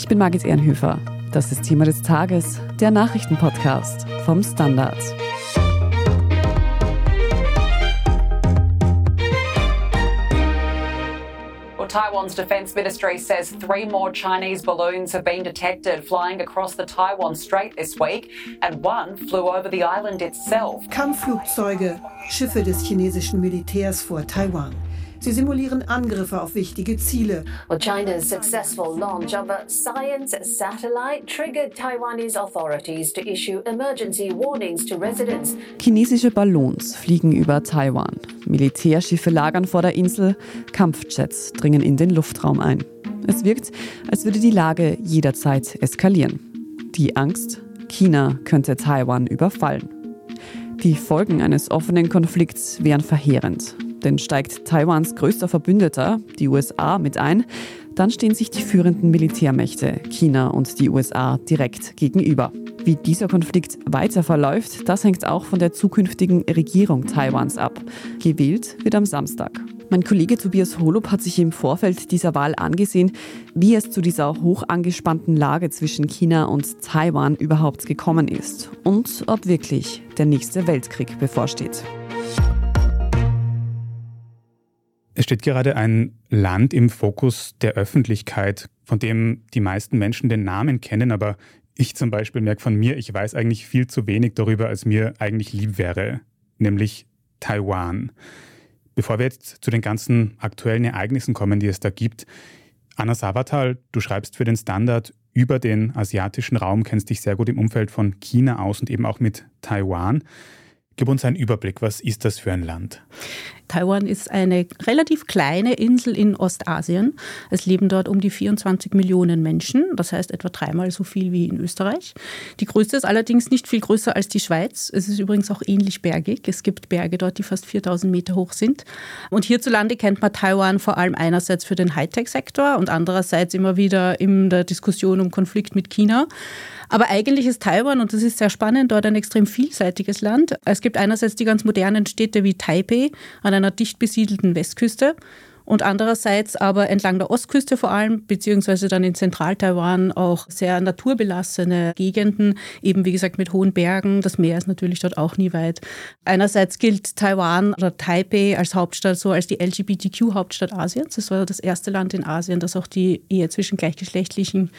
Ich bin Margit Ehrenhöfer. Das ist Thema des Tages, der Nachrichtenpodcast vom Standard. Taiwan's defense ministry says three more Chinese balloons have been detected flying across the Taiwan Strait this week, and one flew over the island itself. Kampfflugzeuge, Schiffe des chinesischen Militärs vor Taiwan. Sie simulieren Angriffe auf wichtige Ziele. Well, China's successful launch of a science satellite triggered Taiwanese authorities to issue emergency warnings to residents. Chinesische Ballons fliegen über Taiwan. Militärschiffe lagern vor der Insel. Kampfjets dringen in den Luftraum ein. Es wirkt, als würde die Lage jederzeit eskalieren. Die Angst, China könnte Taiwan überfallen. Die Folgen eines offenen Konflikts wären verheerend. Denn steigt Taiwans größter Verbündeter, die USA, mit ein, dann stehen sich die führenden Militärmächte, China und die USA, direkt gegenüber. Wie dieser Konflikt weiter verläuft, das hängt auch von der zukünftigen Regierung Taiwans ab. Gewählt wird am Samstag. Mein Kollege Tobias Holub hat sich im Vorfeld dieser Wahl angesehen, wie es zu dieser hoch angespannten Lage zwischen China und Taiwan überhaupt gekommen ist und ob wirklich der nächste Weltkrieg bevorsteht. Es steht gerade ein Land im Fokus der Öffentlichkeit, von dem die meisten Menschen den Namen kennen, aber ich zum Beispiel merke von mir, ich weiß eigentlich viel zu wenig darüber, als mir eigentlich lieb wäre, nämlich Taiwan. Bevor wir jetzt zu den ganzen aktuellen Ereignissen kommen, die es da gibt, Anna Savatal, du schreibst für den Standard über den asiatischen Raum, kennst dich sehr gut im Umfeld von China aus und eben auch mit Taiwan. Gib uns einen Überblick, was ist das für ein Land? Taiwan ist eine relativ kleine Insel in Ostasien. Es leben dort um die 24 Millionen Menschen, das heißt etwa dreimal so viel wie in Österreich. Die größte ist allerdings nicht viel größer als die Schweiz. Es ist übrigens auch ähnlich bergig. Es gibt Berge dort, die fast 4000 Meter hoch sind. Und hierzulande kennt man Taiwan vor allem einerseits für den Hightech-Sektor und andererseits immer wieder in der Diskussion um Konflikt mit China. Aber eigentlich ist Taiwan, und das ist sehr spannend, dort ein extrem vielseitiges Land. Es gibt einerseits die ganz modernen Städte wie Taipei an einer dicht besiedelten Westküste und andererseits aber entlang der Ostküste vor allem, beziehungsweise dann in Zentral-Taiwan auch sehr naturbelassene Gegenden, eben wie gesagt mit hohen Bergen. Das Meer ist natürlich dort auch nie weit. Einerseits gilt Taiwan oder Taipei als Hauptstadt so als die LGBTQ-Hauptstadt Asiens. Das war das erste Land in Asien, das auch die Ehe zwischen gleichgeschlechtlichen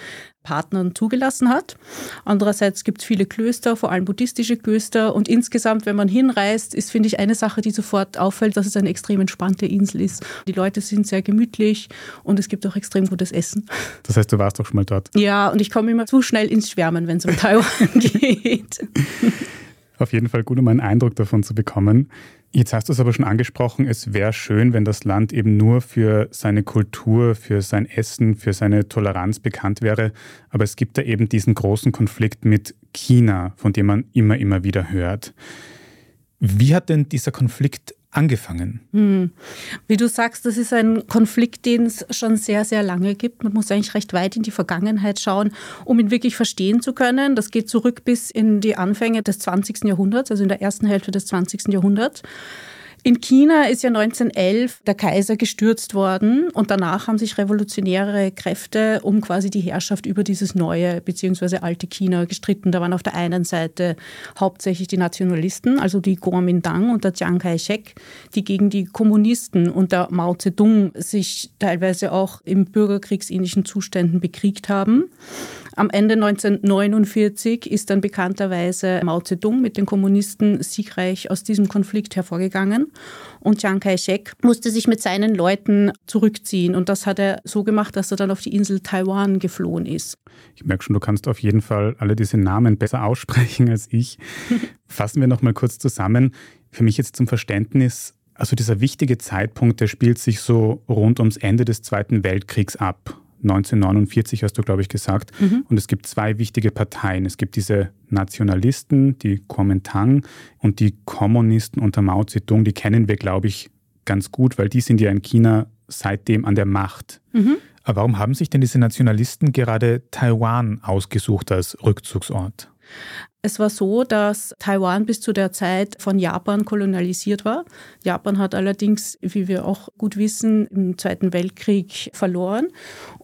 Partnern zugelassen hat. Andererseits gibt es viele Klöster, vor allem buddhistische Klöster. Und insgesamt, wenn man hinreist, ist, finde ich, eine Sache, die sofort auffällt, dass es eine extrem entspannte Insel ist. Die Leute sind sehr gemütlich und es gibt auch extrem gutes Essen. Das heißt, du warst doch schon mal dort. Ja, und ich komme immer zu schnell ins Schwärmen, wenn es um Taiwan geht. Auf jeden Fall gut, um einen Eindruck davon zu bekommen. Jetzt hast du es aber schon angesprochen, es wäre schön, wenn das Land eben nur für seine Kultur, für sein Essen, für seine Toleranz bekannt wäre. Aber es gibt da eben diesen großen Konflikt mit China, von dem man immer, immer wieder hört. Wie hat denn dieser Konflikt angefangen? Hm. Wie du sagst, das ist ein Konflikt, den es schon sehr, sehr lange gibt. Man muss eigentlich recht weit in die Vergangenheit schauen, um ihn wirklich verstehen zu können. Das geht zurück bis in die Anfänge des 20. Jahrhunderts, also in der ersten Hälfte des 20. Jahrhunderts. In China ist ja 1911 der Kaiser gestürzt worden und danach haben sich revolutionäre Kräfte um quasi die Herrschaft über dieses neue bzw. alte China gestritten. Da waren auf der einen Seite hauptsächlich die Nationalisten, also die Kuomintang und der Chiang Kai-shek, die gegen die Kommunisten unter Mao Zedong sich teilweise auch in bürgerkriegsähnlichen Zuständen bekriegt haben. Am Ende 1949 ist dann bekannterweise Mao Zedong mit den Kommunisten siegreich aus diesem Konflikt hervorgegangen und Chiang Kai-shek musste sich mit seinen Leuten zurückziehen und das hat er so gemacht, dass er dann auf die Insel Taiwan geflohen ist. Ich merke schon, du kannst auf jeden Fall alle diese Namen besser aussprechen als ich. Fassen wir noch mal kurz zusammen. Für mich jetzt zum Verständnis, also dieser wichtige Zeitpunkt, der spielt sich so rund ums Ende des Zweiten Weltkriegs ab. 1949 hast du, glaube ich, gesagt. Mhm. Und es gibt zwei wichtige Parteien. Es gibt diese Nationalisten, die Kuomintang und die Kommunisten unter Mao Zedong. Die kennen wir, glaube ich, ganz gut, weil die sind ja in China seitdem an der Macht. Mhm. Aber warum haben sich denn diese Nationalisten gerade Taiwan ausgesucht als Rückzugsort? Es war so, dass Taiwan bis zu der Zeit von Japan kolonialisiert war. Japan hat allerdings, wie wir auch gut wissen, im Zweiten Weltkrieg verloren.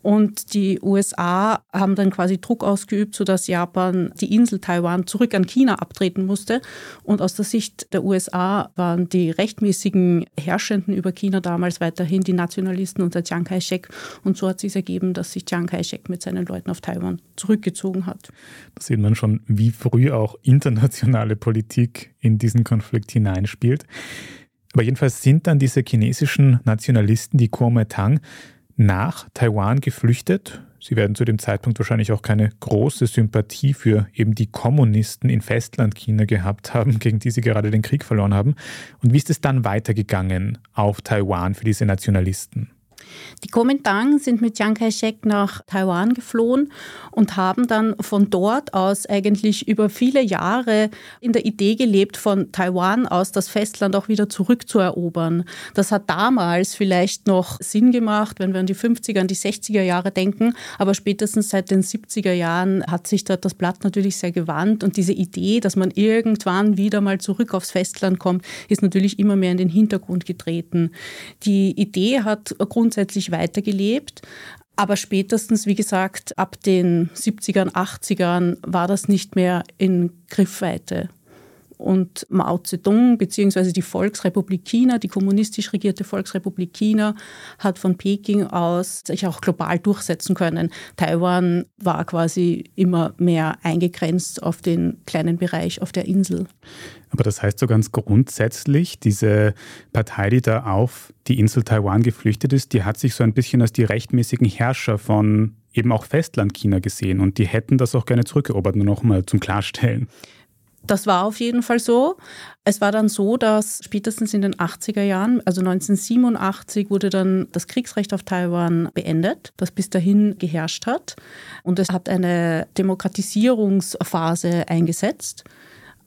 Und die USA haben dann quasi Druck ausgeübt, sodass Japan die Insel Taiwan zurück an China abtreten musste. Und aus der Sicht der USA waren die rechtmäßigen Herrschenden über China damals weiterhin die Nationalisten unter Chiang Kai-shek. Und so hat sich ergeben, dass sich Chiang Kai-shek mit seinen Leuten auf Taiwan zurückgezogen hat. Da sieht man schon, wie früh auch internationale Politik in diesen Konflikt hineinspielt. Aber jedenfalls sind dann diese chinesischen Nationalisten, die Kuomintang, nach Taiwan geflüchtet. Sie werden zu dem Zeitpunkt wahrscheinlich auch keine große Sympathie für eben die Kommunisten in Festlandchina gehabt haben, gegen die sie gerade den Krieg verloren haben. Und wie ist es dann weitergegangen auf Taiwan für diese Nationalisten? Die Kuomintang sind mit Chiang Kai-shek nach Taiwan geflohen und haben dann von dort aus eigentlich über viele Jahre in der Idee gelebt, von Taiwan aus das Festland auch wieder zurückzuerobern. Das hat damals vielleicht noch Sinn gemacht, wenn wir an die 50er, an die 60er Jahre denken, aber spätestens seit den 70er Jahren hat sich dort das Blatt natürlich sehr gewandt und diese Idee, dass man irgendwann wieder mal zurück aufs Festland kommt, ist natürlich immer mehr in den Hintergrund getreten. Die Idee hat grundsätzlich weitergelebt. Aber spätestens, wie gesagt, ab den 70ern, 80ern war das nicht mehr in Griffweite. Und Mao Zedong bzw. die Volksrepublik China, die kommunistisch regierte Volksrepublik China, hat von Peking aus sich auch global durchsetzen können. Taiwan war quasi immer mehr eingegrenzt auf den kleinen Bereich auf der Insel. Aber das heißt so ganz grundsätzlich, diese Partei, die da auf die Insel Taiwan geflüchtet ist, die hat sich so ein bisschen als die rechtmäßigen Herrscher von eben auch Festlandchina gesehen und die hätten das auch gerne zurückerobert, nur noch mal zum Klarstellen. Das war auf jeden Fall so. Es war dann so, dass spätestens in den 80er Jahren, also 1987, wurde dann das Kriegsrecht auf Taiwan beendet, das bis dahin geherrscht hat. Und es hat eine Demokratisierungsphase eingesetzt.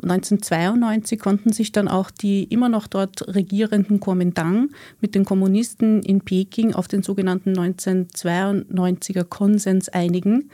1992 konnten sich dann auch die immer noch dort regierenden Kuomintang mit den Kommunisten in Peking auf den sogenannten 1992er Konsens einigen.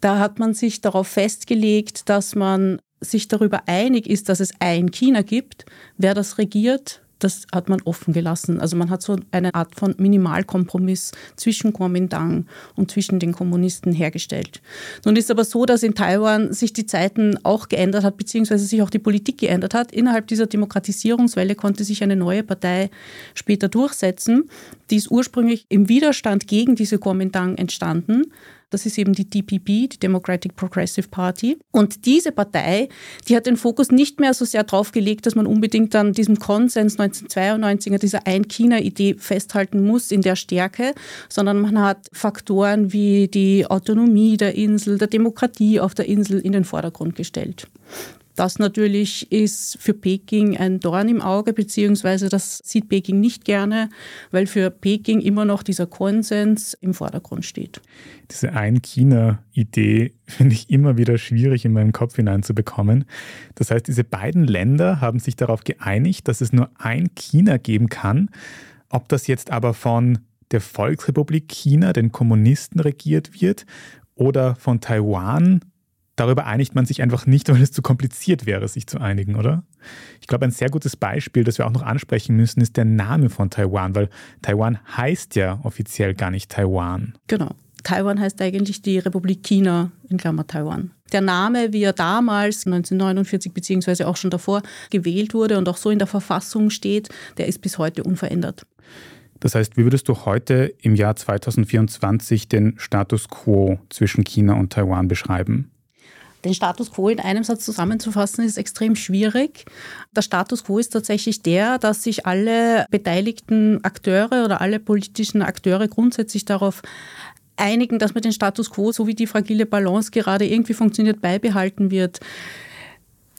Da hat man sich darauf festgelegt, dass man sich darüber einig ist, dass es ein China gibt, wer das regiert, das hat man offen gelassen. Also man hat so eine Art von Minimalkompromiss zwischen Kuomintang und zwischen den Kommunisten hergestellt. Nun ist aber so, dass in Taiwan sich die Zeiten auch geändert hat, beziehungsweise sich auch die Politik geändert hat. Innerhalb dieser Demokratisierungswelle konnte sich eine neue Partei später durchsetzen. Die ist ursprünglich im Widerstand gegen diese Kuomintang entstanden. Das ist eben die DPP, die Democratic Progressive Party. Und diese Partei, die hat den Fokus nicht mehr so sehr darauf gelegt, dass man unbedingt an diesem Konsens 1992er, dieser Ein-China-Idee festhalten muss in der Stärke, sondern man hat Faktoren wie die Autonomie der Insel, der Demokratie auf der Insel in den Vordergrund gestellt. Das natürlich ist für Peking ein Dorn im Auge, beziehungsweise das sieht Peking nicht gerne, weil für Peking immer noch dieser Konsens im Vordergrund steht. Diese Ein-China-Idee finde ich immer wieder schwierig in meinen Kopf hineinzubekommen. Das heißt, diese beiden Länder haben sich darauf geeinigt, dass es nur ein China geben kann. Ob das jetzt aber von der Volksrepublik China, den Kommunisten regiert wird, oder von Taiwan, darüber einigt man sich einfach nicht, weil es zu kompliziert wäre, sich zu einigen, oder? Ich glaube, ein sehr gutes Beispiel, das wir auch noch ansprechen müssen, ist der Name von Taiwan, weil Taiwan heißt ja offiziell gar nicht Taiwan. Genau. Taiwan heißt eigentlich die Republik China in Klammer Taiwan. Der Name, wie er damals 1949 beziehungsweise auch schon davor gewählt wurde und auch so in der Verfassung steht, der ist bis heute unverändert. Das heißt, wie würdest du heute im Jahr 2024 den Status quo zwischen China und Taiwan beschreiben? Den Status quo in einem Satz zusammenzufassen, ist extrem schwierig. Der Status quo ist tatsächlich der, dass sich alle beteiligten Akteure oder alle politischen Akteure grundsätzlich darauf einigen, dass man den Status quo, so wie die fragile Balance gerade irgendwie funktioniert, beibehalten wird.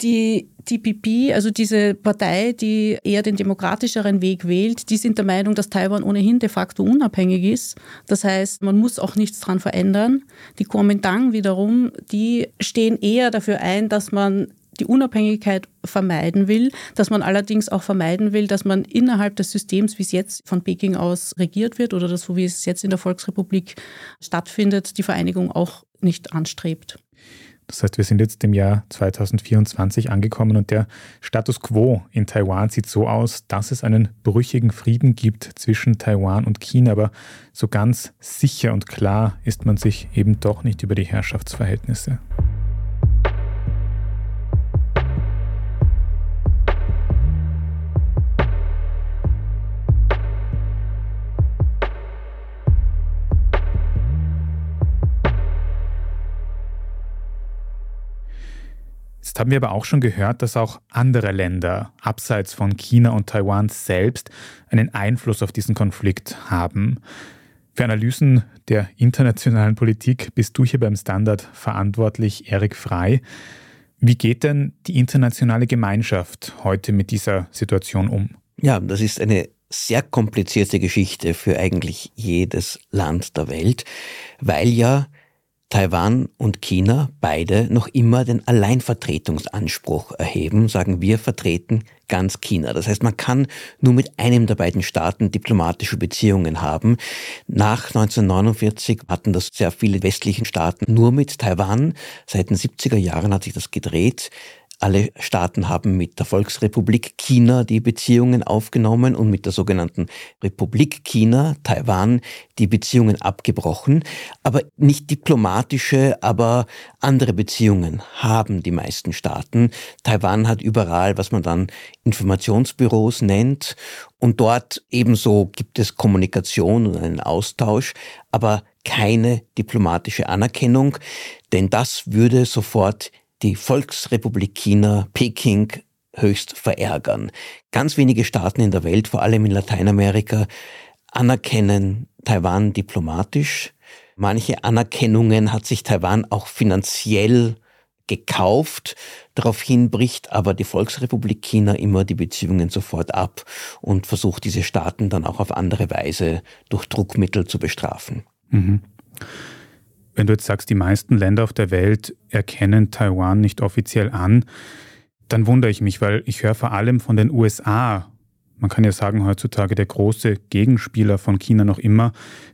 Die DPP, also diese Partei, die eher den demokratischeren Weg wählt, die sind der Meinung, dass Taiwan ohnehin de facto unabhängig ist. Das heißt, man muss auch nichts daran verändern. Die Kuomintang wiederum, die stehen eher dafür ein, dass man die Unabhängigkeit vermeiden will, dass man allerdings auch vermeiden will, dass man innerhalb des Systems, wie es jetzt von Peking aus regiert wird oder das, so wie es jetzt in der Volksrepublik stattfindet, die Vereinigung auch nicht anstrebt. Das heißt, wir sind jetzt im Jahr 2024 angekommen und der Status quo in Taiwan sieht so aus, dass es einen brüchigen Frieden gibt zwischen Taiwan und China, aber so ganz sicher und klar ist man sich eben doch nicht über die Herrschaftsverhältnisse. Jetzt haben wir aber auch schon gehört, dass auch andere Länder abseits von China und Taiwan selbst einen Einfluss auf diesen Konflikt haben. Für Analysen der internationalen Politik bist du hier beim Standard verantwortlich, Erik Frei. Wie geht denn die internationale Gemeinschaft heute mit dieser Situation um? Ja, das ist eine sehr komplizierte Geschichte für eigentlich jedes Land der Welt, weil ja Taiwan und China beide noch immer den Alleinvertretungsanspruch erheben, sagen wir vertreten ganz China. Das heißt, man kann nur mit einem der beiden Staaten diplomatische Beziehungen haben. Nach 1949 hatten das sehr viele westliche Staaten nur mit Taiwan. Seit den 70er Jahren hat sich das gedreht. Alle Staaten haben mit der Volksrepublik China die Beziehungen aufgenommen und mit der sogenannten Republik China, Taiwan, die Beziehungen abgebrochen. Aber nicht diplomatische, aber andere Beziehungen haben die meisten Staaten. Taiwan hat überall, was man dann Informationsbüros nennt. Und dort ebenso gibt es Kommunikation und einen Austausch, aber keine diplomatische Anerkennung, denn das würde sofort die Volksrepublik China, Peking, höchst verärgern. Ganz wenige Staaten in der Welt, vor allem in Lateinamerika, anerkennen Taiwan diplomatisch. Manche Anerkennungen hat sich Taiwan auch finanziell gekauft. Daraufhin bricht aber die Volksrepublik China immer die Beziehungen sofort ab und versucht diese Staaten dann auch auf andere Weise durch Druckmittel zu bestrafen. Mhm. Wenn du jetzt sagst, die meisten Länder auf der Welt erkennen Taiwan nicht offiziell an, dann wundere ich mich, weil ich höre vor allem von den USA, man kann ja sagen heutzutage der große Gegenspieler von China noch immer,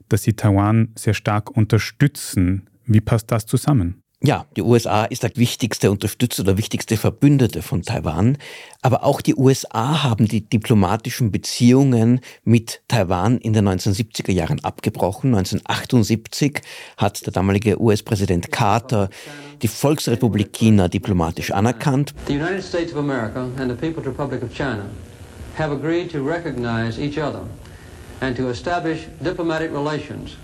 dass sie Taiwan sehr stark unterstützen. Wie passt das zusammen? Ja, die USA ist der wichtigste Unterstützer oder wichtigste Verbündete von Taiwan. Aber auch die USA haben die diplomatischen Beziehungen mit Taiwan in den 1970er Jahren abgebrochen. 1978 hat der damalige US-Präsident Carter die Volksrepublik China diplomatisch anerkannt. The United States of America and the People's Republic of China have agreed to recognize each other and to establish diplomatic relations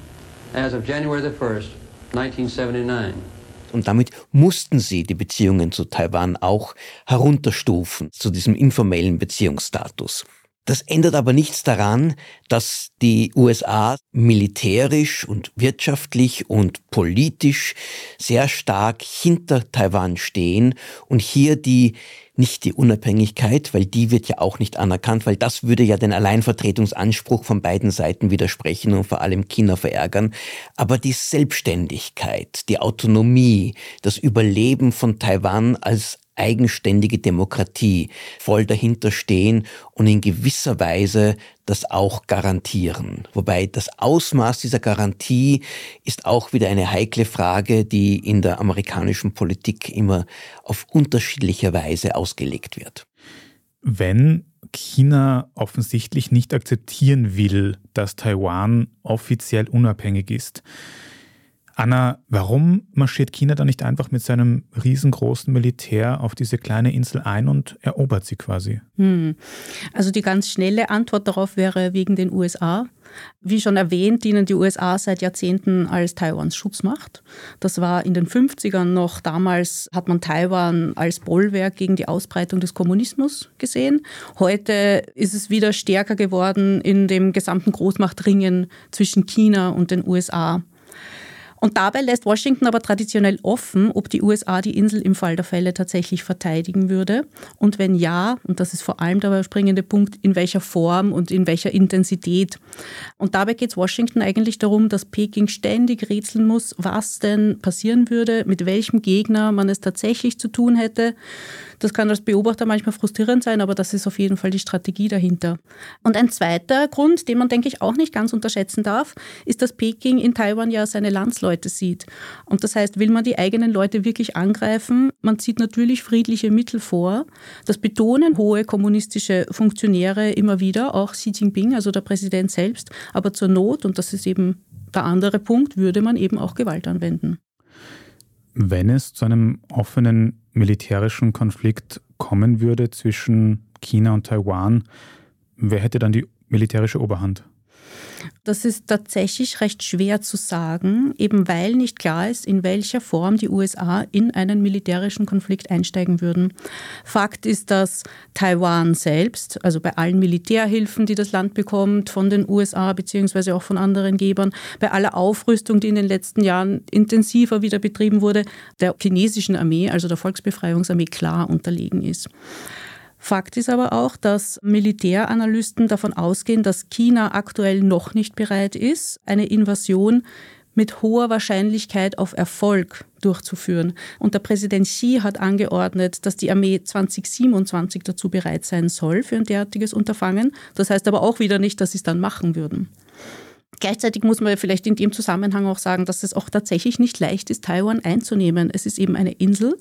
as of January the 1st, 1979. Und damit mussten sie die Beziehungen zu Taiwan auch herunterstufen zu diesem informellen Beziehungsstatus. Das ändert aber nichts daran, dass die USA militärisch und wirtschaftlich und politisch sehr stark hinter Taiwan stehen und hier die nicht die Unabhängigkeit, weil die wird ja auch nicht anerkannt, weil das würde ja den Alleinvertretungsanspruch von beiden Seiten widersprechen und vor allem China verärgern. Aber die Selbstständigkeit, die Autonomie, das Überleben von Taiwan als eigenständige Demokratie voll dahinter stehen und in gewisser Weise das auch garantieren. Wobei das Ausmaß dieser Garantie ist auch wieder eine heikle Frage, die in der amerikanischen Politik immer auf unterschiedliche Weise ausgelegt wird. Wenn China offensichtlich nicht akzeptieren will, dass Taiwan offiziell unabhängig ist, Anna, warum marschiert China da nicht einfach mit seinem riesengroßen Militär auf diese kleine Insel ein und erobert sie quasi? Hm. Also die ganz schnelle Antwort darauf wäre wegen den USA. Wie schon erwähnt, dienen die USA seit Jahrzehnten als Taiwans Schutzmacht. Das war in den 50ern noch. Damals hat man Taiwan als Bollwerk gegen die Ausbreitung des Kommunismus gesehen. Heute ist es wieder stärker geworden in dem gesamten Großmachtringen zwischen China und den USA. Und dabei lässt Washington aber traditionell offen, ob die USA die Insel im Fall der Fälle tatsächlich verteidigen würde. Und wenn ja, und das ist vor allem der springende Punkt, in welcher Form und in welcher Intensität. Und dabei geht es Washington eigentlich darum, dass Peking ständig rätseln muss, was denn passieren würde, mit welchem Gegner man es tatsächlich zu tun hätte. Das kann als Beobachter manchmal frustrierend sein, aber das ist auf jeden Fall die Strategie dahinter. Und ein zweiter Grund, den man, denke ich, auch nicht ganz unterschätzen darf, ist, dass Peking in Taiwan ja seine Landsleute sieht. Und das heißt, will man die eigenen Leute wirklich angreifen, man zieht natürlich friedliche Mittel vor. Das betonen hohe kommunistische Funktionäre immer wieder, auch Xi Jinping, also der Präsident selbst. Aber zur Not, und das ist eben der andere Punkt, würde man eben auch Gewalt anwenden. Wenn es zu einem offenen militärischen Konflikt kommen würde zwischen China und Taiwan, wer hätte dann die militärische Oberhand? Das ist tatsächlich recht schwer zu sagen, eben weil nicht klar ist, in welcher Form die USA in einen militärischen Konflikt einsteigen würden. Fakt ist, dass Taiwan selbst, also bei allen Militärhilfen, die das Land bekommt, von den USA bzw. auch von anderen Gebern, bei aller Aufrüstung, die in den letzten Jahren intensiver wieder betrieben wurde, der chinesischen Armee, also der Volksbefreiungsarmee, klar unterlegen ist. Fakt ist aber auch, dass Militäranalysten davon ausgehen, dass China aktuell noch nicht bereit ist, eine Invasion mit hoher Wahrscheinlichkeit auf Erfolg durchzuführen. Und der Präsident Xi hat angeordnet, dass die Armee 2027 dazu bereit sein soll für ein derartiges Unterfangen. Das heißt aber auch wieder nicht, dass sie es dann machen würden. Gleichzeitig muss man vielleicht in dem Zusammenhang auch sagen, dass es auch tatsächlich nicht leicht ist, Taiwan einzunehmen. Es ist eben eine Insel.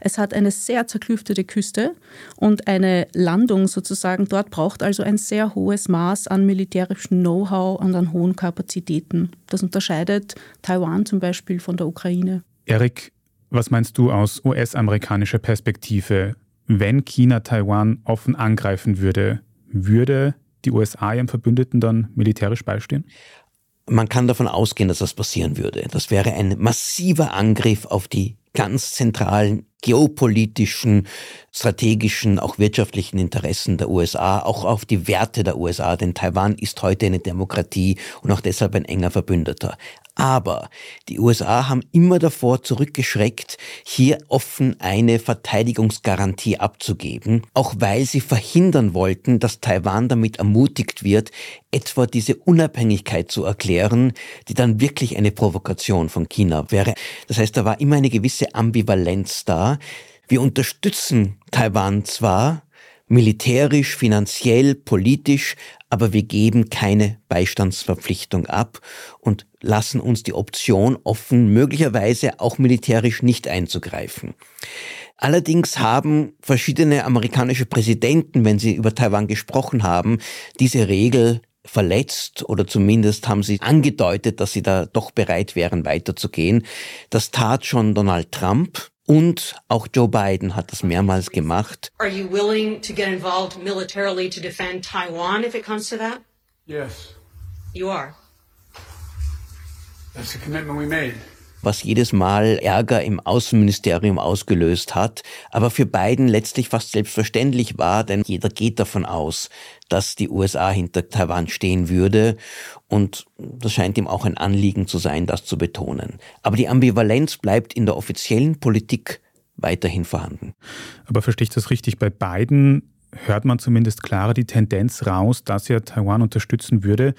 Es hat eine sehr zerklüftete Küste und eine Landung sozusagen dort braucht also ein sehr hohes Maß an militärischem Know-how und an hohen Kapazitäten. Das unterscheidet Taiwan zum Beispiel von der Ukraine. Erik, was meinst du aus US-amerikanischer Perspektive? Wenn China Taiwan offen angreifen würde, würde die USA ihrem Verbündeten dann militärisch beistehen? Man kann davon ausgehen, dass das passieren würde. Das wäre ein massiver Angriff auf die ganz zentralen geopolitischen, strategischen, auch wirtschaftlichen Interessen der USA, auch auf die Werte der USA, denn Taiwan ist heute eine Demokratie und auch deshalb ein enger Verbündeter. Aber die USA haben immer davor zurückgeschreckt, hier offen eine Verteidigungsgarantie abzugeben, auch weil sie verhindern wollten, dass Taiwan damit ermutigt wird, etwa diese Unabhängigkeit zu erklären, die dann wirklich eine Provokation von China wäre. Das heißt, da war immer eine gewisse Ambivalenz da. Wir unterstützen Taiwan zwar, militärisch, finanziell, politisch, aber wir geben keine Beistandsverpflichtung ab und lassen uns die Option offen, möglicherweise auch militärisch nicht einzugreifen. Allerdings haben verschiedene amerikanische Präsidenten, wenn sie über Taiwan gesprochen haben, diese Regel verletzt oder zumindest haben sie angedeutet, dass sie da doch bereit wären, weiterzugehen. Das tat schon Donald Trump und auch Joe Biden hat das mehrmals gemacht. Are you willing to get involved militarily to defend Taiwan if it comes to that? Yes. You are. That's the commitment we made was jedes Mal Ärger im Außenministerium ausgelöst hat, aber für Biden letztlich fast selbstverständlich war, denn jeder geht davon aus, dass die USA hinter Taiwan stehen würde und das scheint ihm auch ein Anliegen zu sein, das zu betonen. Aber die Ambivalenz bleibt in der offiziellen Politik weiterhin vorhanden. Aber verstehe ich das richtig? Bei Biden hört man zumindest klarer die Tendenz raus, dass er Taiwan unterstützen würde.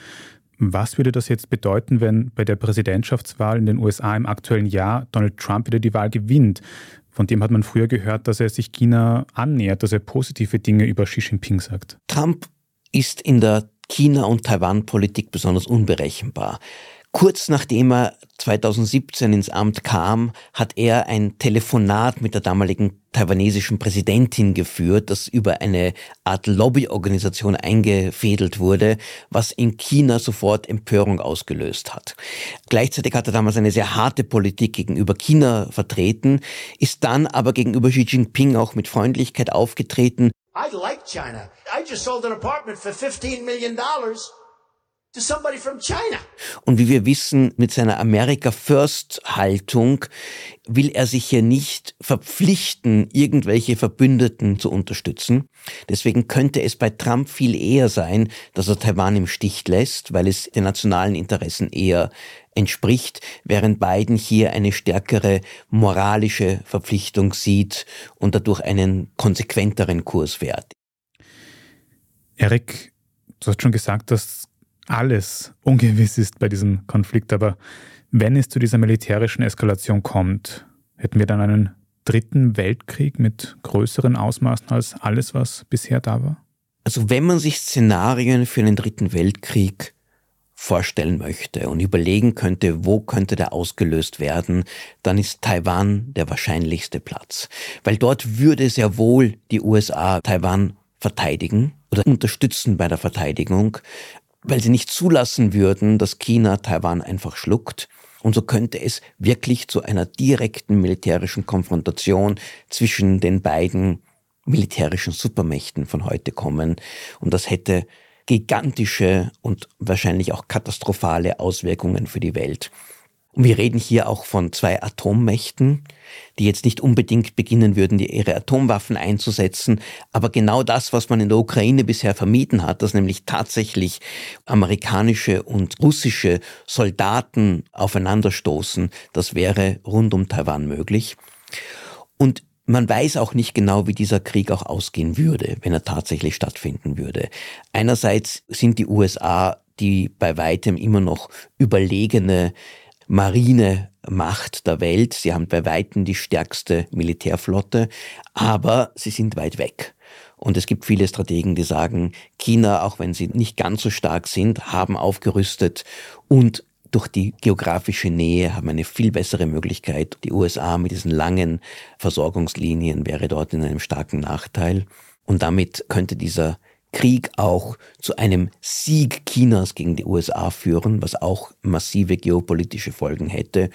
Was würde das jetzt bedeuten, wenn bei der Präsidentschaftswahl in den USA im aktuellen Jahr Donald Trump wieder die Wahl gewinnt? Von dem hat man früher gehört, dass er sich China annähert, dass er positive Dinge über Xi Jinping sagt. Trump ist in der China- und Taiwan-Politik besonders unberechenbar. Kurz nachdem er 2017 ins Amt kam, hat er ein Telefonat mit der damaligen taiwanesischen Präsidentin geführt, das über eine Art Lobbyorganisation eingefädelt wurde, was in China sofort Empörung ausgelöst hat. Gleichzeitig hat er damals eine sehr harte Politik gegenüber China vertreten, ist dann aber gegenüber Xi Jinping auch mit Freundlichkeit aufgetreten. I like China. I just sold an apartment for 15 million dollars. Und wie wir wissen, mit seiner America First Haltung will er sich hier nicht verpflichten, irgendwelche Verbündeten zu unterstützen. Deswegen könnte es bei Trump viel eher sein, dass er Taiwan im Stich lässt, weil es den nationalen Interessen eher entspricht, während Biden hier eine stärkere moralische Verpflichtung sieht und dadurch einen konsequenteren Kurs fährt. Erik, du hast schon gesagt, dass alles ungewiss ist bei diesem Konflikt. Aber wenn es zu dieser militärischen Eskalation kommt, hätten wir dann einen dritten Weltkrieg mit größeren Ausmaßen als alles, was bisher da war? Also wenn man sich Szenarien für einen dritten Weltkrieg vorstellen möchte und überlegen könnte, wo könnte der ausgelöst werden, dann ist Taiwan der wahrscheinlichste Platz. Weil dort würde sehr wohl die USA Taiwan verteidigen oder unterstützen bei der Verteidigung, weil sie nicht zulassen würden, dass China Taiwan einfach schluckt. Und so könnte es wirklich zu einer direkten militärischen Konfrontation zwischen den beiden militärischen Supermächten von heute kommen. Und das hätte gigantische und wahrscheinlich auch katastrophale Auswirkungen für die Welt. Und wir reden hier auch von zwei Atommächten, die jetzt nicht unbedingt beginnen würden, ihre Atomwaffen einzusetzen, aber genau das, was man in der Ukraine bisher vermieden hat, dass nämlich tatsächlich amerikanische und russische Soldaten aufeinanderstoßen, das wäre rund um Taiwan möglich. Und man weiß auch nicht genau, wie dieser Krieg auch ausgehen würde, wenn er tatsächlich stattfinden würde. Einerseits sind die USA die bei weitem immer noch überlegene Marinemacht der Welt. Sie haben bei weitem die stärkste Militärflotte, aber sie sind weit weg. Und es gibt viele Strategen, die sagen, China, auch wenn sie nicht ganz so stark sind, haben aufgerüstet und durch die geografische Nähe haben eine viel bessere Möglichkeit. Die USA mit diesen langen Versorgungslinien wäre dort in einem starken Nachteil. Und damit könnte dieser Krieg auch zu einem Sieg Chinas gegen die USA führen, was auch massive geopolitische Folgen hätte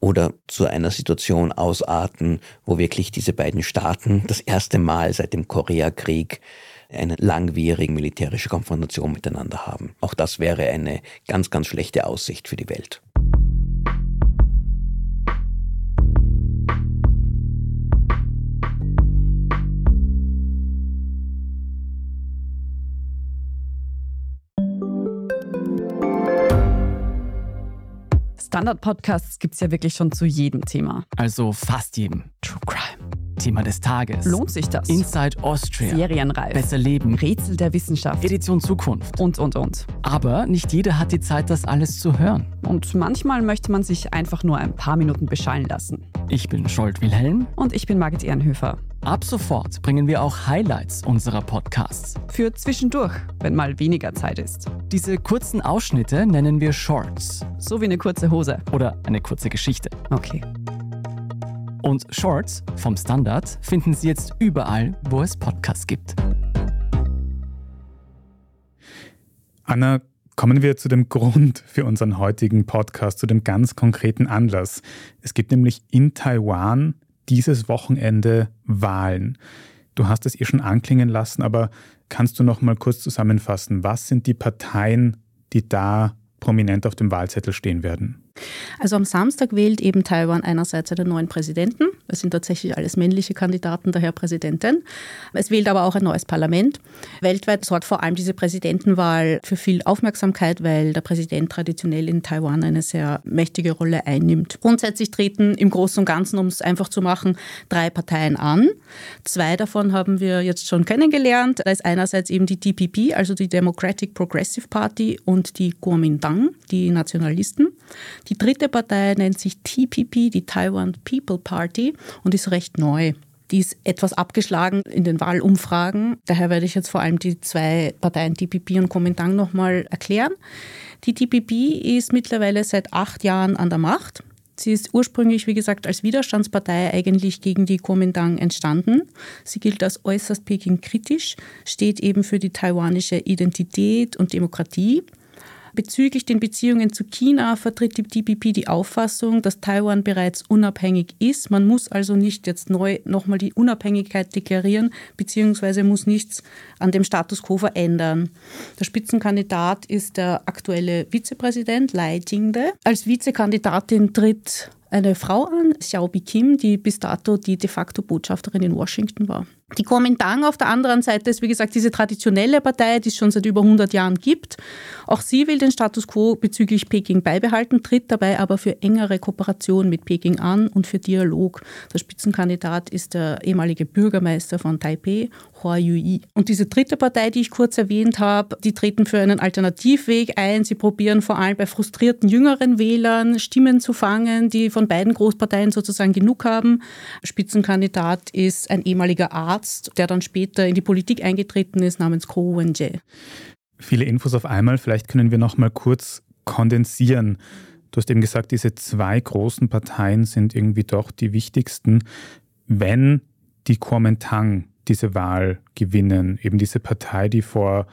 oder zu einer Situation ausarten, wo wirklich diese beiden Staaten das erste Mal seit dem Koreakrieg eine langwierige militärische Konfrontation miteinander haben. Auch das wäre eine ganz, ganz schlechte Aussicht für die Welt. Standard-Podcasts gibt es ja wirklich schon zu jedem Thema. Also fast jedem. True Crime. Thema des Tages. Lohnt sich das? Inside Austria. Serienreif. Besser Leben. Rätsel der Wissenschaft. Edition Zukunft. Und, und, und. Aber nicht jeder hat die Zeit, das alles zu hören. Und manchmal möchte man sich einfach nur ein paar Minuten beschallen lassen. Ich bin Scholt Wilhelm. Und ich bin Margit Ehrenhöfer. Ab sofort bringen wir auch Highlights unserer Podcasts. Für zwischendurch, wenn mal weniger Zeit ist. Diese kurzen Ausschnitte nennen wir Shorts. So wie eine kurze Hose. Oder eine kurze Geschichte. Okay. Und Shorts vom Standard finden Sie jetzt überall, wo es Podcasts gibt. Anna, kommen wir zu dem Grund für unseren heutigen Podcast, zu dem ganz konkreten Anlass. Es gibt nämlich in Taiwan dieses Wochenende Wahlen. Du hast es ihr schon anklingen lassen, aber kannst du noch mal kurz zusammenfassen, was sind die Parteien, die da prominent auf dem Wahlzettel stehen werden? Also am Samstag wählt eben Taiwan einerseits einen neuen Präsidenten. Es sind tatsächlich alles männliche Kandidaten, daher Präsidentin. Es wählt aber auch ein neues Parlament. Weltweit sorgt vor allem diese Präsidentenwahl für viel Aufmerksamkeit, weil der Präsident traditionell in Taiwan eine sehr mächtige Rolle einnimmt. Grundsätzlich treten im Großen und Ganzen, um es einfach zu machen, drei Parteien an. Zwei davon haben wir jetzt schon kennengelernt. Da ist einerseits eben die DPP, also die Democratic Progressive Party und die Kuomintang, die Nationalisten. Die dritte Partei nennt sich TPP, die Taiwan People Party, und ist recht neu. Die ist etwas abgeschlagen in den Wahlumfragen. Daher werde ich jetzt vor allem die zwei Parteien TPP und Kuomintang nochmal erklären. Die TPP ist mittlerweile seit acht Jahren an der Macht. Sie ist ursprünglich, wie gesagt, als Widerstandspartei eigentlich gegen die Kuomintang entstanden. Sie gilt als äußerst Peking kritisch, steht eben für die taiwanische Identität und Demokratie Bezüglich den Beziehungen zu China vertritt die TPP die Auffassung, dass Taiwan bereits unabhängig ist. Man muss also nicht jetzt neu nochmal die Unabhängigkeit deklarieren, beziehungsweise muss nichts an dem Status quo verändern. Der Spitzenkandidat ist der aktuelle Vizepräsident Lai Jingde. Als Vizekandidatin tritt eine Frau an, Xiaobi Kim, die bis dato die de facto Botschafterin in Washington war. Die Kuomintang auf der anderen Seite ist, wie gesagt, diese traditionelle Partei, die es schon seit über 100 Jahren gibt. Auch sie will den Status quo bezüglich Peking beibehalten, tritt dabei aber für engere Kooperation mit Peking an und für Dialog. Der Spitzenkandidat ist der ehemalige Bürgermeister von Taipei, Hua Yui. Und diese dritte Partei, die ich kurz erwähnt habe, die treten für einen Alternativweg ein. Sie probieren vor allem bei frustrierten jüngeren Wählern Stimmen zu fangen, die von beiden Großparteien sozusagen genug haben. Spitzenkandidat ist ein ehemaliger Arzt, der dann später in die Politik eingetreten ist, namens Ko Wen-je. Viele Infos auf einmal. Vielleicht können wir noch mal kurz kondensieren. Du hast eben gesagt, diese zwei großen Parteien sind irgendwie doch die wichtigsten. Wenn die Kuomintang diese Wahl gewinnen, eben diese Partei, die vor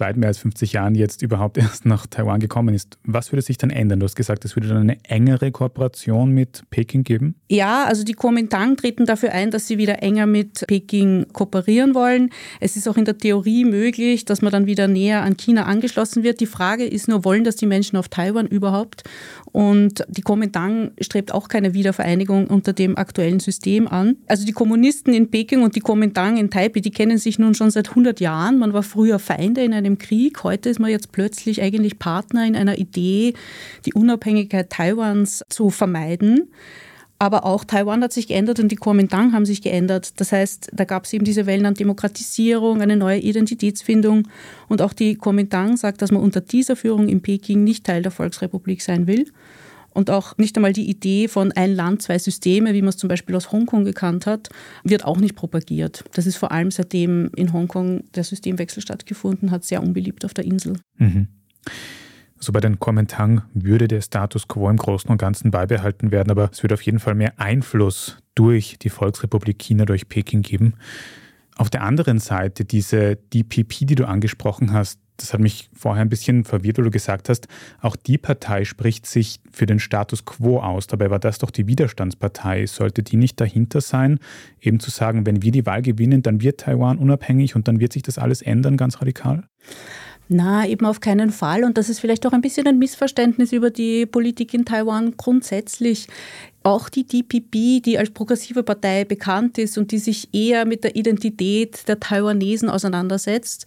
weit mehr als 50 Jahren jetzt überhaupt erst nach Taiwan gekommen ist. Was würde sich dann ändern? Du hast gesagt, es würde dann eine engere Kooperation mit Peking geben? Ja, also die Kuomintang treten dafür ein, dass sie wieder enger mit Peking kooperieren wollen. Es ist auch in der Theorie möglich, dass man dann wieder näher an China angeschlossen wird. Die Frage ist nur, wollen das die Menschen auf Taiwan überhaupt? Und die Kuomintang strebt auch keine Wiedervereinigung unter dem aktuellen System an. Also die Kommunisten in Peking und die Kuomintang in Taipei, die kennen sich nun schon seit 100 Jahren. Man war früher Feinde in einem Krieg. Heute ist man jetzt plötzlich eigentlich Partner in einer Idee, die Unabhängigkeit Taiwans zu vermeiden. Aber auch Taiwan hat sich geändert und die Kuomintang haben sich geändert. Das heißt, da gab es eben diese Wellen an Demokratisierung, eine neue Identitätsfindung. Und auch die Kuomintang sagt, dass man unter dieser Führung in Peking nicht Teil der Volksrepublik sein will. Und auch nicht einmal die Idee von ein Land, zwei Systeme, wie man es zum Beispiel aus Hongkong gekannt hat, wird auch nicht propagiert. Das ist vor allem seitdem in Hongkong der Systemwechsel stattgefunden hat, sehr unbeliebt auf der Insel. Mhm. Also bei den Kuomintang würde der Status quo im Großen und Ganzen beibehalten werden, aber es würde auf jeden Fall mehr Einfluss durch die Volksrepublik China, durch Peking geben. Auf der anderen Seite, diese DPP, die du angesprochen hast, das hat mich vorher ein bisschen verwirrt, wo du gesagt hast, auch die Partei spricht sich für den Status quo aus. Dabei war das doch die Widerstandspartei. Sollte die nicht dahinter sein, eben zu sagen, wenn wir die Wahl gewinnen, dann wird Taiwan unabhängig und dann wird sich das alles ändern, ganz radikal? Na, eben auf keinen Fall. Und das ist vielleicht auch ein bisschen ein Missverständnis über die Politik in Taiwan grundsätzlich. Auch die DPP, die als progressive Partei bekannt ist und die sich eher mit der Identität der Taiwanesen auseinandersetzt,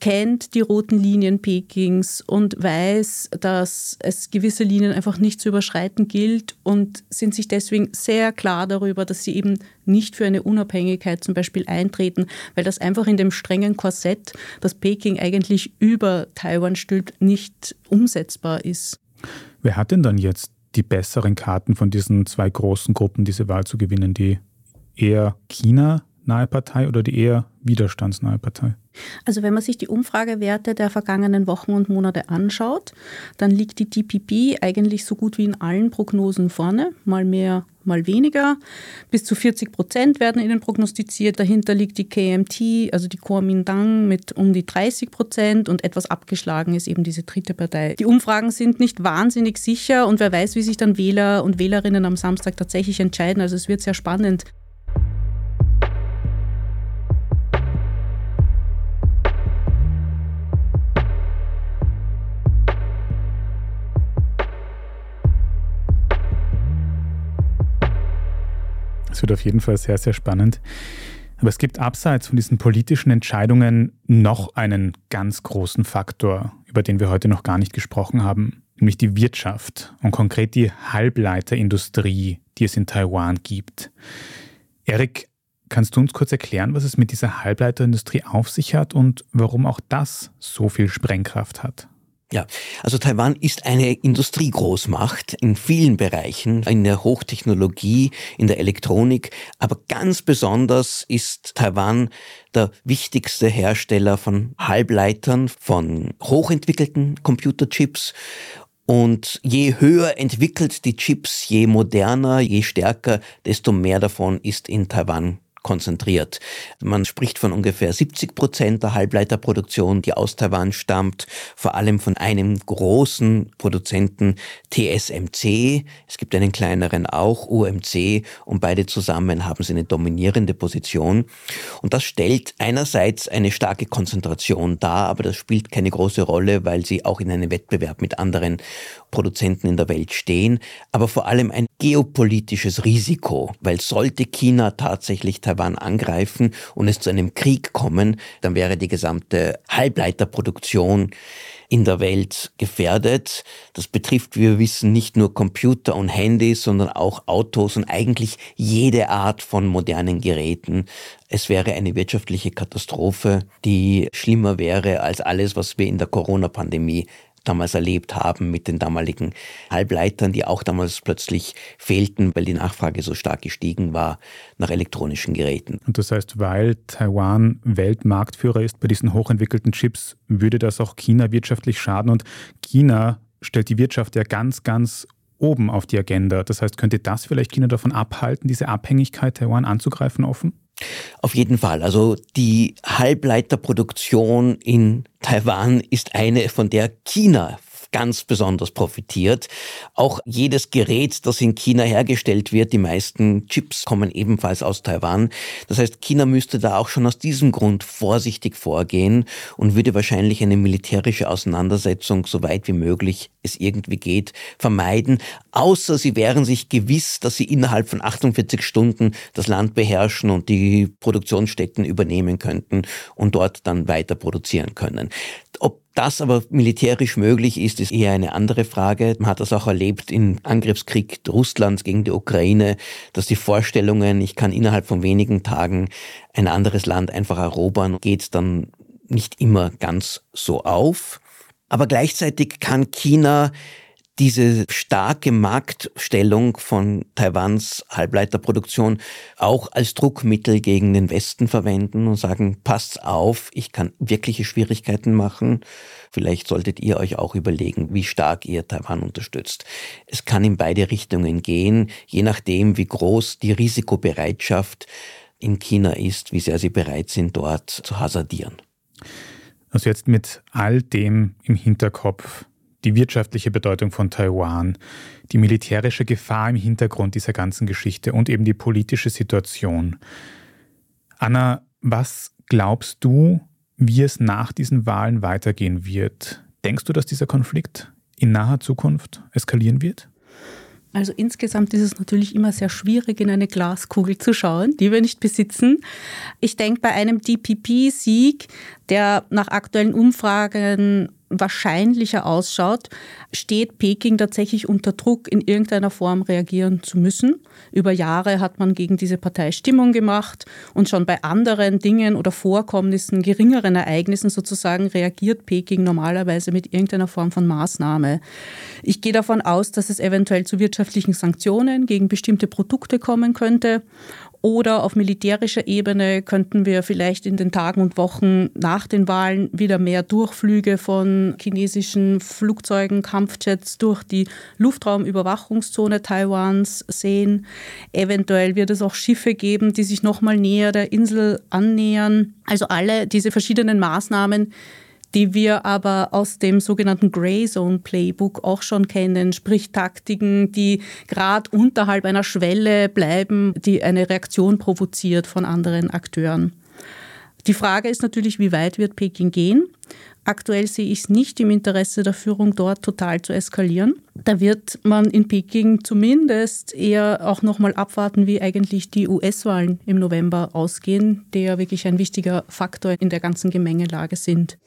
kennt die roten Linien Pekings und weiß, dass es gewisse Linien einfach nicht zu überschreiten gilt und sind sich deswegen sehr klar darüber, dass sie eben nicht für eine Unabhängigkeit zum Beispiel eintreten, weil das einfach in dem strengen Korsett, das Peking eigentlich über Taiwan stülpt, nicht umsetzbar ist. Wer hat denn dann jetzt die besseren Karten von diesen zwei großen Gruppen, diese Wahl zu gewinnen? Die eher China nahe Partei oder die eher widerstandsnahe Partei? Also wenn man sich die Umfragewerte der vergangenen Wochen und Monate anschaut, dann liegt die DPP eigentlich so gut wie in allen Prognosen vorne, mal mehr, mal weniger. Bis zu 40 Prozent werden ihnen prognostiziert. Dahinter liegt die KMT, also die Kuomintang mit um die 30 Prozent und etwas abgeschlagen ist eben diese dritte Partei. Die Umfragen sind nicht wahnsinnig sicher und wer weiß, wie sich dann Wähler und Wählerinnen am Samstag tatsächlich entscheiden. Also es wird sehr spannend. Es wird auf jeden Fall sehr, sehr spannend. Aber es gibt abseits von diesen politischen Entscheidungen noch einen ganz großen Faktor, über den wir heute noch gar nicht gesprochen haben, nämlich die Wirtschaft und konkret die Halbleiterindustrie, die es in Taiwan gibt. Erik, kannst du uns kurz erklären, was es mit dieser Halbleiterindustrie auf sich hat und warum auch das so viel Sprengkraft hat? Ja, also Taiwan ist eine Industriegroßmacht in vielen Bereichen, in der Hochtechnologie, in der Elektronik, aber ganz besonders ist Taiwan der wichtigste Hersteller von Halbleitern, von hochentwickelten Computerchips. Und je höher entwickelt die Chips, je moderner, je stärker, desto mehr davon ist in Taiwan konzentriert. Man spricht von ungefähr 70 Prozent der Halbleiterproduktion, die aus Taiwan stammt, vor allem von einem großen Produzenten TSMC. Es gibt einen kleineren auch, UMC, und beide zusammen haben sie eine dominierende Position. Und das stellt einerseits eine starke Konzentration dar, aber das spielt keine große Rolle, weil sie auch in einem Wettbewerb mit anderen Produzenten in der Welt stehen, aber vor allem ein geopolitisches Risiko, weil sollte China tatsächlich Taiwan angreifen und es zu einem Krieg kommen, dann wäre die gesamte Halbleiterproduktion in der Welt gefährdet. Das betrifft, wie wir wissen, nicht nur Computer und Handys, sondern auch Autos und eigentlich jede Art von modernen Geräten. Es wäre eine wirtschaftliche Katastrophe, die schlimmer wäre als alles, was wir in der Corona-Pandemie damals erlebt haben mit den damaligen Halbleitern, die auch damals plötzlich fehlten, weil die Nachfrage so stark gestiegen war nach elektronischen Geräten. Und das heißt, weil Taiwan Weltmarktführer ist bei diesen hochentwickelten Chips, würde das auch China wirtschaftlich schaden. Und China stellt die Wirtschaft ja ganz, ganz oben auf die Agenda. Das heißt, könnte das vielleicht China davon abhalten, diese Abhängigkeit Taiwan anzugreifen offen? Auf jeden Fall. Also die Halbleiterproduktion in Taiwan ist eine, von der China ganz besonders profitiert. Auch jedes Gerät, das in China hergestellt wird, die meisten Chips kommen ebenfalls aus Taiwan. Das heißt, China müsste da auch schon aus diesem Grund vorsichtig vorgehen und würde wahrscheinlich eine militärische Auseinandersetzung, so weit wie möglich es irgendwie geht, vermeiden, außer sie wären sich gewiss, dass sie innerhalb von 48 Stunden das Land beherrschen und die Produktionsstätten übernehmen könnten und dort dann weiter produzieren können. Ob das aber militärisch möglich ist, ist eher eine andere Frage. Man hat das auch erlebt im Angriffskrieg Russlands gegen die Ukraine, dass die Vorstellungen, ich kann innerhalb von wenigen Tagen ein anderes Land einfach erobern, geht dann nicht immer ganz so auf. Aber gleichzeitig kann China diese starke Marktstellung von Taiwans Halbleiterproduktion auch als Druckmittel gegen den Westen verwenden und sagen, passt auf, ich kann wirkliche Schwierigkeiten machen. Vielleicht solltet ihr euch auch überlegen, wie stark ihr Taiwan unterstützt. Es kann in beide Richtungen gehen, je nachdem, wie groß die Risikobereitschaft in China ist, wie sehr sie bereit sind, dort zu hasardieren. Also jetzt mit all dem im Hinterkopf, die wirtschaftliche Bedeutung von Taiwan, die militärische Gefahr im Hintergrund dieser ganzen Geschichte und eben die politische Situation. Anna, was glaubst du, wie es nach diesen Wahlen weitergehen wird? Denkst du, dass dieser Konflikt in naher Zukunft eskalieren wird? Also insgesamt ist es natürlich immer sehr schwierig, in eine Glaskugel zu schauen, die wir nicht besitzen. Ich denke, bei einem DPP-Sieg, der nach aktuellen Umfragen wahrscheinlicher ausschaut, steht Peking tatsächlich unter Druck, in irgendeiner Form reagieren zu müssen. Über Jahre hat man gegen diese Partei Stimmung gemacht und schon bei anderen Dingen oder Vorkommnissen, geringeren Ereignissen sozusagen, reagiert Peking normalerweise mit irgendeiner Form von Maßnahme. Ich gehe davon aus, dass es eventuell zu wirtschaftlichen Sanktionen gegen bestimmte Produkte kommen könnte oder auf militärischer Ebene könnten wir vielleicht in den Tagen und Wochen nach den Wahlen wieder mehr Durchflüge von chinesischen Flugzeugen, Kampfjets durch die Luftraumüberwachungszone Taiwans sehen. Eventuell wird es auch Schiffe geben, die sich nochmal näher der Insel annähern. Also alle diese verschiedenen Maßnahmen, die wir aber aus dem sogenannten Grey Zone Playbook auch schon kennen, sprich Taktiken, die gerade unterhalb einer Schwelle bleiben, die eine Reaktion provoziert von anderen Akteuren. Die Frage ist natürlich, wie weit wird Peking gehen? Aktuell sehe ich es nicht im Interesse der Führung dort total zu eskalieren. Da wird man in Peking zumindest eher auch nochmal abwarten, wie eigentlich die US-Wahlen im November ausgehen, die ja wirklich ein wichtiger Faktor in der ganzen Gemengelage sind.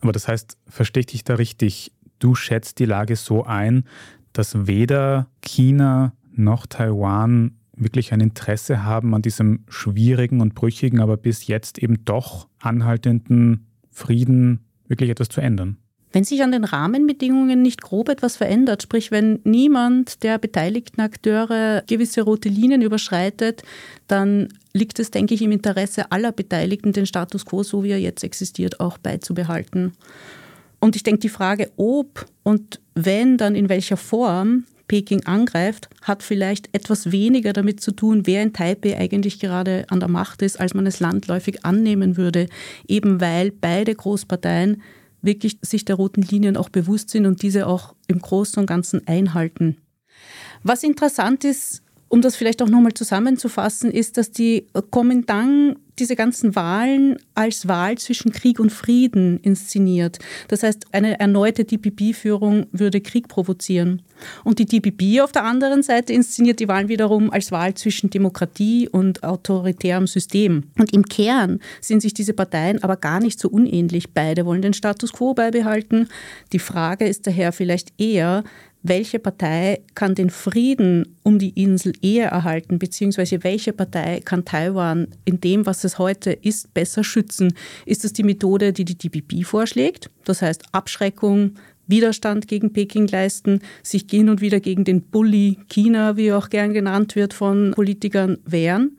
Aber das heißt, verstehe ich dich da richtig? Du schätzt die Lage so ein, dass weder China noch Taiwan wirklich ein Interesse haben an diesem schwierigen und brüchigen, aber bis jetzt eben doch anhaltenden Frieden wirklich etwas zu ändern. Wenn sich an den Rahmenbedingungen nicht grob etwas verändert, sprich wenn niemand der beteiligten Akteure gewisse rote Linien überschreitet, dann liegt es, denke ich, im Interesse aller Beteiligten, den Status quo, so wie er jetzt existiert, auch beizubehalten. Und ich denke, die Frage, ob und wenn, dann in welcher Form Peking angreift, hat vielleicht etwas weniger damit zu tun, wer in Taipei eigentlich gerade an der Macht ist, als man es landläufig annehmen würde, eben weil beide Großparteien wirklich sich der roten Linien auch bewusst sind und diese auch im Großen und Ganzen einhalten. Was interessant ist, um das vielleicht auch nochmal zusammenzufassen, ist, dass die Kuomintang diese ganzen Wahlen als Wahl zwischen Krieg und Frieden inszeniert. Das heißt, eine erneute DPP-Führung würde Krieg provozieren. Und die DPP auf der anderen Seite inszeniert die Wahlen wiederum als Wahl zwischen Demokratie und autoritärem System. Und im Kern sind sich diese Parteien aber gar nicht so unähnlich. Beide wollen den Status quo beibehalten. Die Frage ist daher vielleicht eher, welche Partei kann den Frieden um die Insel eher erhalten, beziehungsweise welche Partei kann Taiwan in dem, was es heute ist, besser schützen? Ist das die Methode, die die DPP vorschlägt? Das heißt Abschreckung, Widerstand gegen Peking leisten, sich hin und wieder gegen den Bully China, wie auch gern genannt wird, von Politikern wehren?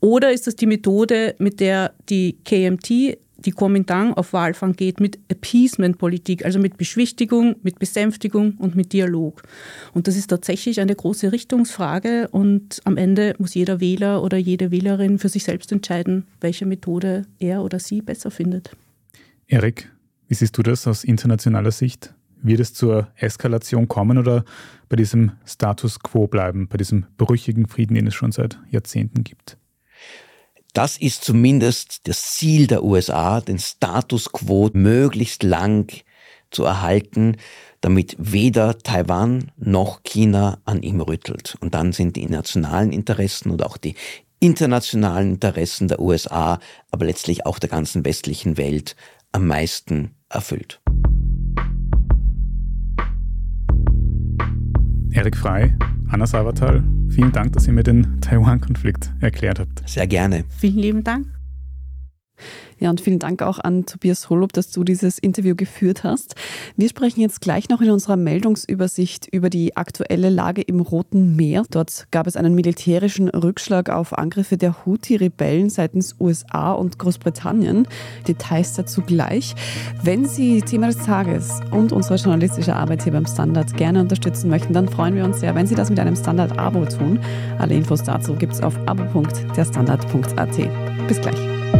Oder ist das die Methode, mit der die KMT, die Kuomintang, auf Walfang geht, mit Appeasement-Politik, also mit Beschwichtigung, mit Besänftigung und mit Dialog? Und das ist tatsächlich eine große Richtungsfrage und am Ende muss jeder Wähler oder jede Wählerin für sich selbst entscheiden, welche Methode er oder sie besser findet. Erik, wie siehst du das aus internationaler Sicht? Wird es zur Eskalation kommen oder bei diesem Status quo bleiben, bei diesem brüchigen Frieden, den es schon seit Jahrzehnten gibt? Das ist zumindest das Ziel der USA, den Status quo möglichst lang zu erhalten, damit weder Taiwan noch China an ihm rüttelt. Und dann sind die nationalen Interessen und auch die internationalen Interessen der USA, aber letztlich auch der ganzen westlichen Welt am meisten erfüllt. Erik Frei, Anna Savatal, vielen Dank, dass ihr mir den Taiwan-Konflikt erklärt habt. Sehr gerne. Vielen lieben Dank. Ja, und vielen Dank auch an Tobias Holub, dass du dieses Interview geführt hast. Wir sprechen jetzt gleich noch in unserer Meldungsübersicht über die aktuelle Lage im Roten Meer. Dort gab es einen militärischen Rückschlag auf Angriffe der Houthi-Rebellen seitens USA und Großbritannien. Details dazu gleich. Wenn Sie Thema des Tages und unsere journalistische Arbeit hier beim Standard gerne unterstützen möchten, dann freuen wir uns sehr, wenn Sie das mit einem Standard-Abo tun. Alle Infos dazu gibt es auf abo.derstandard.at. Bis gleich.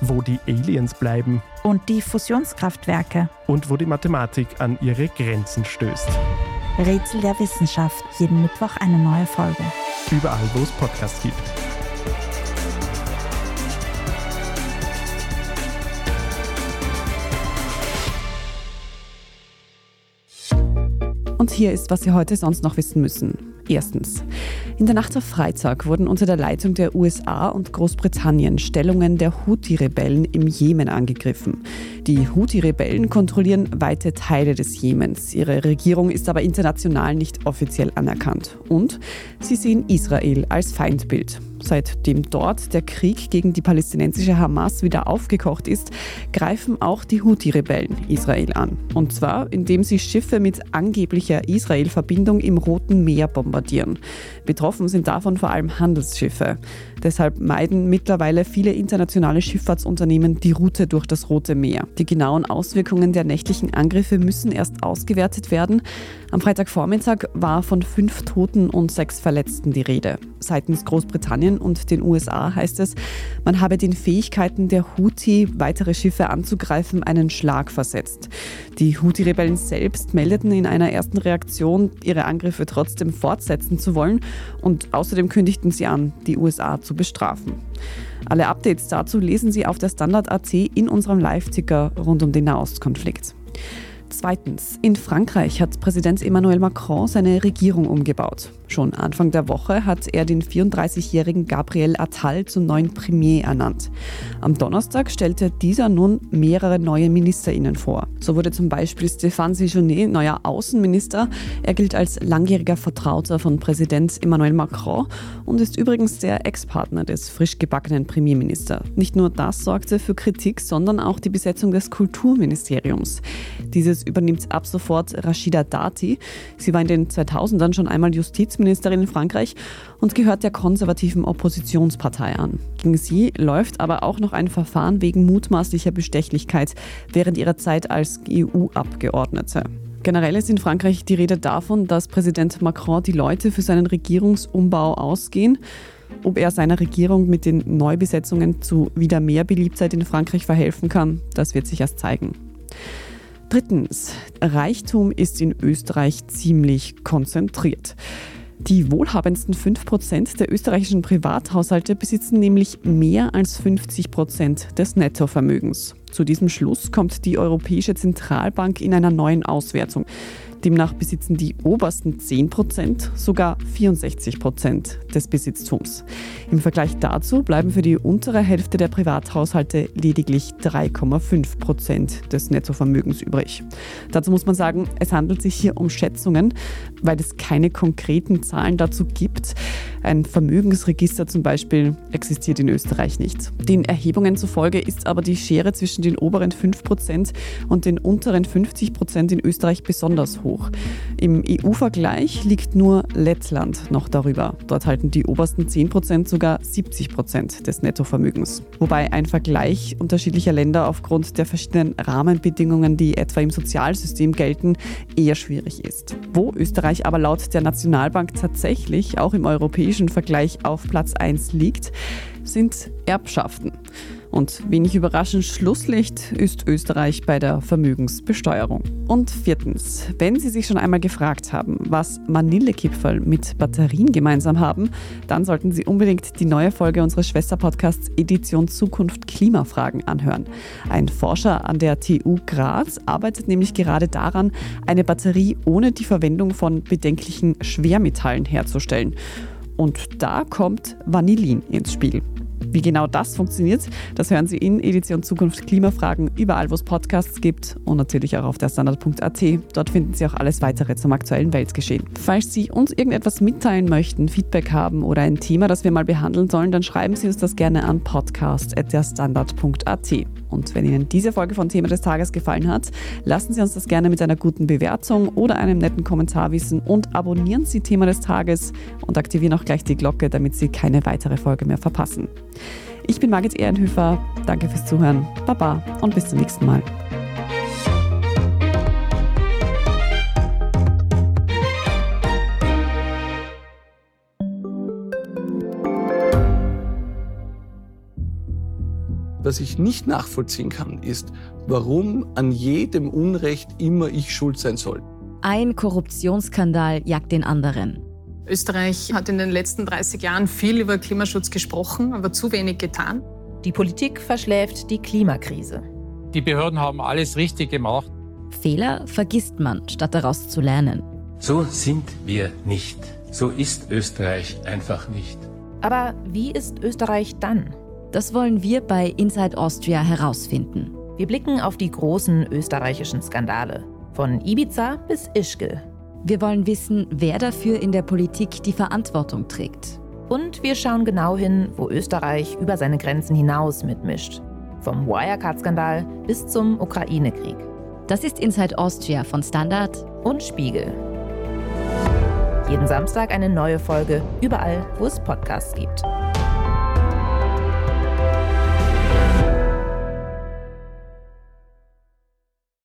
wo die Aliens bleiben und die Fusionskraftwerke und wo die Mathematik an ihre Grenzen stößt. Rätsel der Wissenschaft, jeden Mittwoch eine neue Folge. Überall, wo es Podcasts gibt. Und hier ist, was Sie heute sonst noch wissen müssen. Erstens. In der Nacht auf Freitag wurden unter der Leitung der USA und Großbritannien Stellungen der Houthi-Rebellen im Jemen angegriffen. Die Houthi-Rebellen kontrollieren weite Teile des Jemens. Ihre Regierung ist aber international nicht offiziell anerkannt. Und sie sehen Israel als Feindbild. Seitdem dort der Krieg gegen die palästinensische Hamas wieder aufgekocht ist, greifen auch die Houthi-Rebellen Israel an. Und zwar, indem sie Schiffe mit angeblicher Israel-Verbindung im Roten Meer bombardieren. Betroffen sind davon vor allem Handelsschiffe. Deshalb meiden mittlerweile viele internationale Schifffahrtsunternehmen die Route durch das Rote Meer. Die genauen Auswirkungen der nächtlichen Angriffe müssen erst ausgewertet werden. Am Freitagvormittag war von fünf Toten und sechs Verletzten die Rede. Seitens Großbritannien und den USA heißt es, man habe den Fähigkeiten der Houthi, weitere Schiffe anzugreifen, einen Schlag versetzt. Die Houthi-Rebellen selbst meldeten in einer ersten Reaktion, ihre Angriffe trotzdem fortsetzen zu wollen und außerdem kündigten sie an, die USA zu bestrafen. Alle Updates dazu lesen Sie auf der Standard AC in unserem Live-Ticker rund um den Nahostkonflikt. Zweitens, in Frankreich hat Präsident Emmanuel Macron seine Regierung umgebaut. Schon Anfang der Woche hat er den 34-jährigen Gabriel Attal zum neuen Premier ernannt. Am Donnerstag stellte dieser nun mehrere neue MinisterInnen vor. So wurde zum Beispiel Stéphane Séjourné neuer Außenminister. Er gilt als langjähriger Vertrauter von Präsident Emmanuel Macron und ist übrigens der Ex-Partner des frisch gebackenen Premierministers. Nicht nur das sorgte für Kritik, sondern auch die Besetzung des Kulturministeriums. Dieses übernimmt ab sofort Rashida Dati. Sie war in den 2000ern schon einmal Justiz Justizministerin in Frankreich und gehört der konservativen Oppositionspartei an. Gegen sie läuft aber auch noch ein Verfahren wegen mutmaßlicher Bestechlichkeit während ihrer Zeit als EU-Abgeordnete. Generell ist in Frankreich die Rede davon, dass Präsident Macron die Leute für seinen Regierungsumbau ausgehen. Ob er seiner Regierung mit den Neubesetzungen zu wieder mehr Beliebtheit in Frankreich verhelfen kann, das wird sich erst zeigen. Drittens, Reichtum ist in Österreich ziemlich konzentriert. Die wohlhabendsten 5% der österreichischen Privathaushalte besitzen nämlich mehr als 50% des Nettovermögens. Zu diesem Schluss kommt die Europäische Zentralbank in einer neuen Auswertung. Demnach besitzen die obersten 10 Prozent sogar 64 Prozent des Besitztums. Im Vergleich dazu bleiben für die untere Hälfte der Privathaushalte lediglich 3,5 Prozent des Nettovermögens übrig. Dazu muss man sagen, es handelt sich hier um Schätzungen, weil es keine konkreten Zahlen dazu gibt. Ein Vermögensregister zum Beispiel existiert in Österreich nicht. Den Erhebungen zufolge ist aber die Schere zwischen den oberen 5 Prozent und den unteren 50 Prozent in Österreich besonders hoch hoch. Im EU-Vergleich liegt nur Lettland noch darüber. Dort halten die obersten 10 Prozent sogar 70 Prozent des Nettovermögens. Wobei ein Vergleich unterschiedlicher Länder aufgrund der verschiedenen Rahmenbedingungen, die etwa im Sozialsystem gelten, eher schwierig ist. Wo Österreich aber laut der Nationalbank tatsächlich auch im europäischen Vergleich auf Platz 1 liegt, sind Erbschaften. Und wenig überraschend, Schlusslicht ist Österreich bei der Vermögensbesteuerung. Und viertens, wenn Sie sich schon einmal gefragt haben, was Vanillekipferl mit Batterien gemeinsam haben, dann sollten Sie unbedingt die neue Folge unseres Schwesterpodcasts Edition Zukunft Klimafragen anhören. Ein Forscher an der TU Graz arbeitet nämlich gerade daran, eine Batterie ohne die Verwendung von bedenklichen Schwermetallen herzustellen. Und da kommt Vanillin ins Spiel. Wie genau das funktioniert, das hören Sie in Edition Zukunft Klimafragen überall, wo es Podcasts gibt und natürlich auch auf der Standard.at. Dort finden Sie auch alles weitere zum aktuellen Weltgeschehen. Falls Sie uns irgendetwas mitteilen möchten, Feedback haben oder ein Thema, das wir mal behandeln sollen, dann schreiben Sie uns das gerne an podcast.derstandard.at. Und wenn Ihnen diese Folge von Thema des Tages gefallen hat, lassen Sie uns das gerne mit einer guten Bewertung oder einem netten Kommentar wissen und abonnieren Sie Thema des Tages und aktivieren auch gleich die Glocke, damit Sie keine weitere Folge mehr verpassen. Ich bin Margit Ehrenhöfer, danke fürs Zuhören, Baba und bis zum nächsten Mal. Was ich nicht nachvollziehen kann, ist, warum an jedem Unrecht immer ich schuld sein soll. Ein Korruptionsskandal jagt den anderen. Österreich hat in den letzten 30 Jahren viel über Klimaschutz gesprochen, aber zu wenig getan. Die Politik verschläft die Klimakrise. Die Behörden haben alles richtig gemacht. Fehler vergisst man, statt daraus zu lernen. So sind wir nicht. So ist Österreich einfach nicht. Aber wie ist Österreich dann? Das wollen wir bei Inside Austria herausfinden. Wir blicken auf die großen österreichischen Skandale. Von Ibiza bis Ischgl. Wir wollen wissen, wer dafür in der Politik die Verantwortung trägt. Und wir schauen genau hin, wo Österreich über seine Grenzen hinaus mitmischt. Vom Wirecard-Skandal bis zum Ukraine-Krieg. Das ist Inside Austria von Standard und Spiegel. Jeden Samstag eine neue Folge, überall, wo es Podcasts gibt.